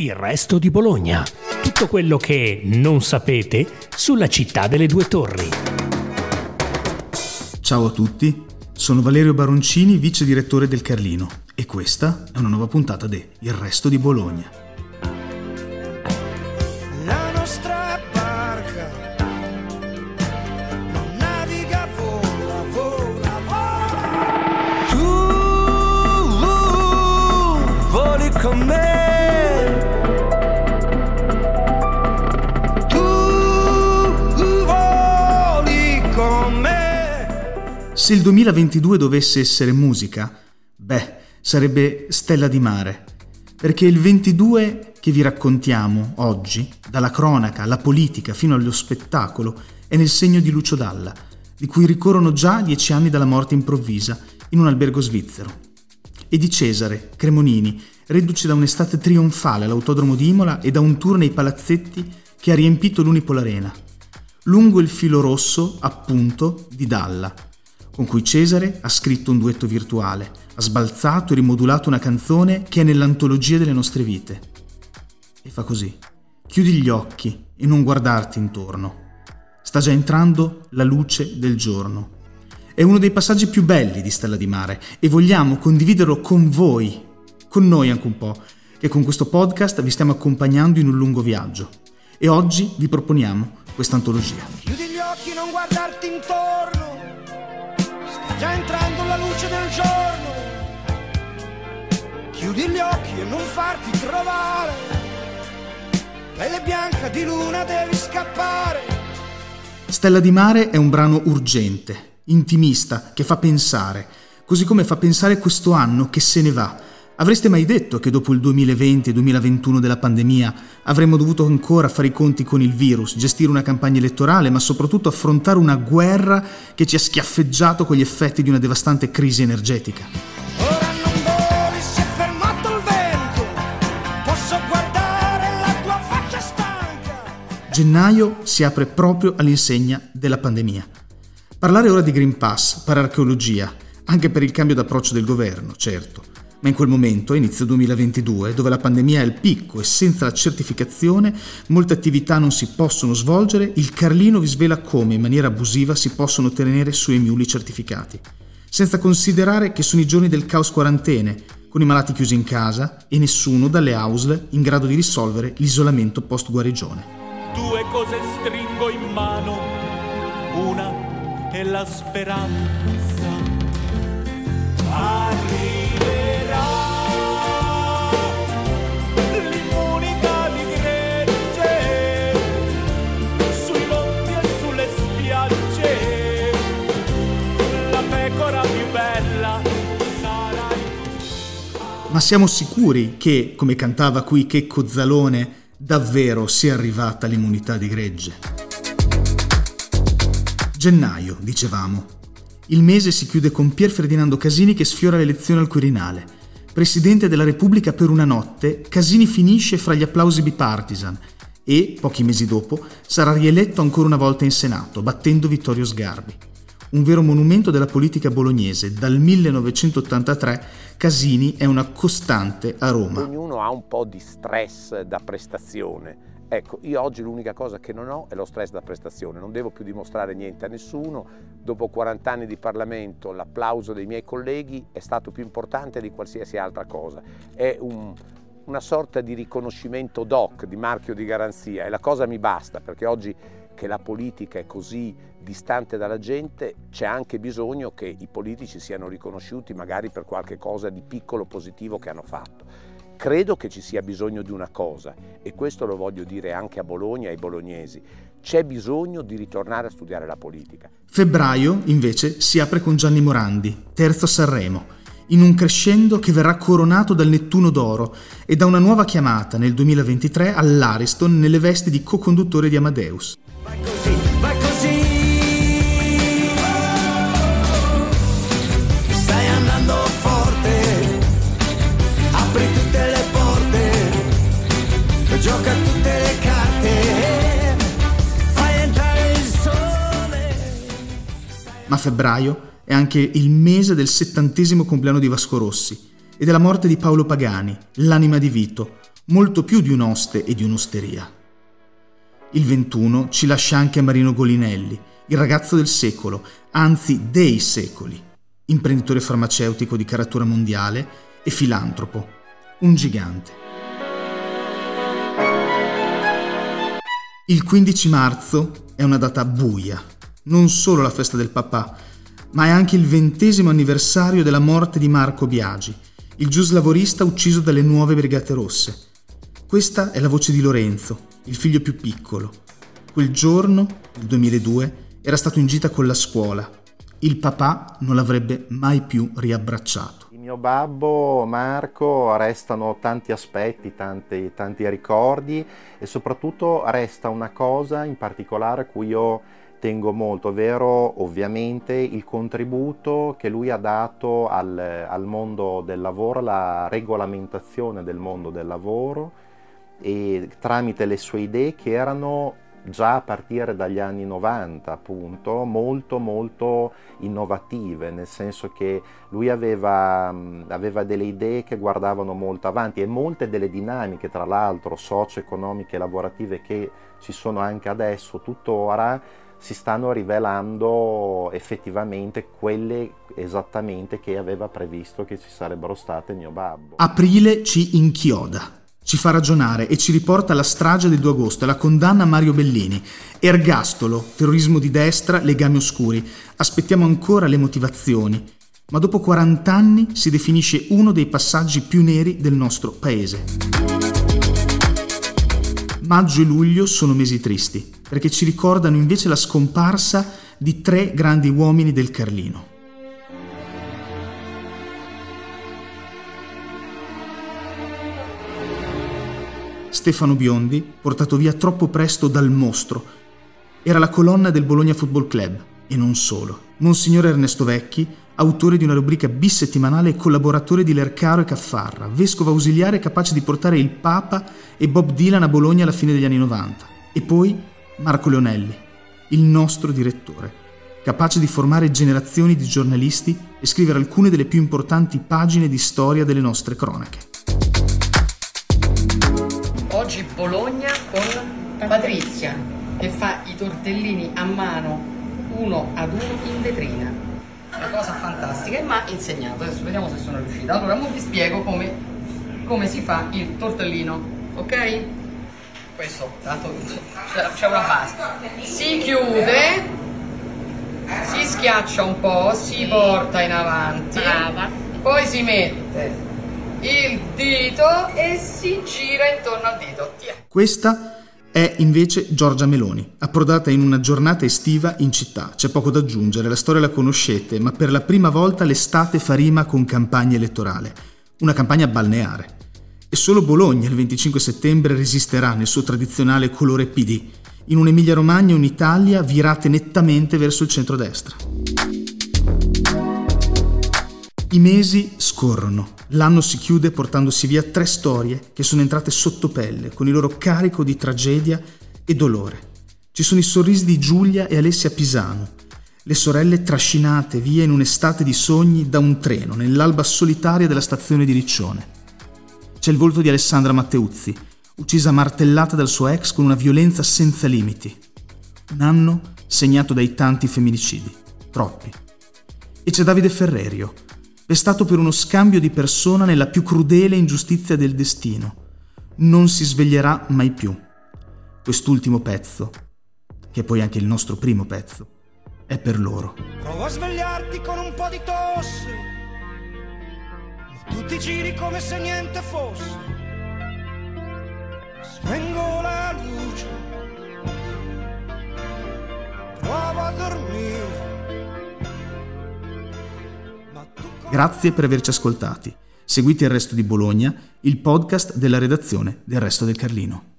Il resto di Bologna. Tutto quello che non sapete sulla città delle due torri. Ciao a tutti, sono Valerio Baroncini, vice direttore del Carlino e questa è una nuova puntata di Il resto di Bologna. Se il 2022 dovesse essere musica, beh, sarebbe Stella di Mare, perché il 22 che vi raccontiamo oggi, dalla cronaca alla politica fino allo spettacolo, è nel segno di Lucio Dalla, di cui ricorrono già dieci anni dalla morte improvvisa in un albergo svizzero, e di Cesare Cremonini, reduce da un'estate trionfale all'autodromo di Imola e da un tour nei palazzetti che ha riempito l'Unipol Arena, lungo il filo rosso, appunto, di Dalla, con cui Cesare ha scritto un duetto virtuale, ha sbalzato e rimodulato una canzone che è nell'antologia delle nostre vite. E fa così. Chiudi gli occhi e non guardarti intorno. Sta già entrando la luce del giorno. È uno dei passaggi più belli di Stella di Mare e vogliamo condividerlo con voi, con noi anche un po', che con questo podcast vi stiamo accompagnando in un lungo viaggio. E oggi vi proponiamo questa antologia. Chiudi gli occhi, non guardarti intorno. Chiudi gli occhi e non farti trovare. Pelle bianca di luna devi scappare. Stella di Mare è un brano urgente, intimista, che fa pensare, così come fa pensare questo anno che se ne va. Avreste mai detto che dopo il 2020 e 2021 della pandemia avremmo dovuto ancora fare i conti con il virus, gestire una campagna elettorale, ma soprattutto affrontare una guerra che ci ha schiaffeggiato con gli effetti di una devastante crisi energetica? Gennaio si apre proprio all'insegna della pandemia. Parlare ora di Green Pass, pararcheologia, anche per il cambio d'approccio del governo, certo. Ma in quel momento, inizio 2022, dove la pandemia è al picco e senza la certificazione molte attività non si possono svolgere, il Carlino vi svela come in maniera abusiva si possono tenere su emuli certificati. Senza considerare che sono i giorni del caos quarantene, con i malati chiusi in casa e nessuno dalle AUSL in grado di risolvere l'isolamento post-guarigione. Due cose stringo in mano, una è la speranza. Arriverà l'immunità di gregge sui monti e sulle spiagge. La pecora più bella tu. Ma siamo sicuri che, come cantava qui Checco Zalone, davvero sia arrivata l'immunità di gregge? Gennaio, dicevamo. Il mese si chiude con Pier Ferdinando Casini che sfiora l'elezione al Quirinale. Presidente della Repubblica per una notte, Casini finisce fra gli applausi bipartisan e, pochi mesi dopo, sarà rieletto ancora una volta in Senato, battendo Vittorio Sgarbi. Un vero monumento della politica bolognese. Dal 1983 Casini è una costante a Roma. Ognuno ha un po' di stress da prestazione. Ecco, io oggi l'unica cosa che non ho è lo stress da prestazione, non devo più dimostrare niente a nessuno. Dopo 40 anni di Parlamento l'applauso dei miei colleghi è stato più importante di qualsiasi altra cosa. È un- una sorta di riconoscimento doc, di marchio di garanzia e la cosa mi basta perché oggi che la politica è così distante dalla gente c'è anche bisogno che i politici siano riconosciuti magari per qualche cosa di piccolo positivo che hanno fatto. Credo che ci sia bisogno di una cosa e questo lo voglio dire anche a Bologna e ai bolognesi. C'è bisogno di ritornare a studiare la politica. Febbraio, invece, si apre con Gianni Morandi, terzo Sanremo, in un crescendo che verrà coronato dal Nettuno d'Oro e da una nuova chiamata nel 2023 all'Ariston nelle vesti di co-conduttore di Amadeus. Ma febbraio è anche il mese del settantesimo compleanno di Vasco Rossi e della morte di Paolo Pagani, l'anima di Vito, molto più di un'oste e di un'osteria. Il 21 ci lascia anche Marino Golinelli, il ragazzo del secolo, anzi dei secoli, imprenditore farmaceutico di caratura mondiale e filantropo, un gigante. Il 15 marzo è una data buia, non solo la festa del papà, ma è anche il ventesimo anniversario della morte di Marco Biagi, il giuslavorista ucciso dalle nuove Brigate Rosse. Questa è la voce di Lorenzo, il figlio più piccolo. Quel giorno, nel 2002, era stato in gita con la scuola. Il papà non l'avrebbe mai più riabbracciato. Il mio babbo Marco restano tanti aspetti, tanti, tanti ricordi e soprattutto resta una cosa in particolare a cui io tengo molto, ovvero ovviamente il contributo che lui ha dato al, al mondo del lavoro, la regolamentazione del mondo del lavoro e tramite le sue idee che erano già a partire dagli anni 90 appunto molto molto innovative nel senso che lui aveva, aveva delle idee che guardavano molto avanti e molte delle dinamiche tra l'altro socio-economiche e lavorative che ci sono anche adesso tuttora si stanno rivelando effettivamente quelle esattamente che aveva previsto che ci sarebbero state mio babbo. Aprile ci inchioda ci fa ragionare e ci riporta alla strage del 2 agosto e la condanna a Mario Bellini. Ergastolo, terrorismo di destra, legami oscuri. Aspettiamo ancora le motivazioni. Ma dopo 40 anni si definisce uno dei passaggi più neri del nostro paese. Maggio e luglio sono mesi tristi, perché ci ricordano invece la scomparsa di tre grandi uomini del Carlino. Stefano Biondi, portato via troppo presto dal mostro. Era la colonna del Bologna Football Club, e non solo. Monsignore Ernesto Vecchi, autore di una rubrica bisettimanale e collaboratore di Lercaro e Caffarra, vescovo ausiliare capace di portare il Papa e Bob Dylan a Bologna alla fine degli anni 90. E poi Marco Leonelli, il nostro direttore, capace di formare generazioni di giornalisti e scrivere alcune delle più importanti pagine di storia delle nostre cronache. Oggi Bologna con Patrizia che fa i tortellini a mano uno ad uno in vetrina. Una cosa fantastica e mi ha insegnato. Adesso vediamo se sono riuscita. Allora, ora vi spiego come, come si fa il tortellino, ok? Questo, tanto c'è, una base. Si chiude, si schiaccia un po', si porta in avanti, poi si mette il dito e si gira intorno al dito. Tiè. Questa è invece Giorgia Meloni, approdata in una giornata estiva in città. C'è poco da aggiungere, la storia la conoscete, ma per la prima volta l'estate fa rima con campagna elettorale. Una campagna balneare. E solo Bologna il 25 settembre resisterà nel suo tradizionale colore PD, in un'Emilia-Romagna e un'Italia virate nettamente verso il centrodestra. I mesi scorrono, l'anno si chiude portandosi via tre storie che sono entrate sotto pelle, con il loro carico di tragedia e dolore. Ci sono i sorrisi di Giulia e Alessia Pisano, le sorelle trascinate via in un'estate di sogni da un treno nell'alba solitaria della stazione di Riccione. C'è il volto di Alessandra Matteuzzi, uccisa martellata dal suo ex con una violenza senza limiti. Un anno segnato dai tanti femminicidi, troppi. E c'è Davide Ferrerio, pestato per uno scambio di persona nella più crudele ingiustizia del destino. Non si sveglierà mai più. Quest'ultimo pezzo, che è poi anche il nostro primo pezzo, è per loro. Prova a svegliarti con un po' di tosse. Tu ti giri come se niente fosse. Grazie per averci ascoltati. Seguite il resto di Bologna, il podcast della redazione del Resto del Carlino.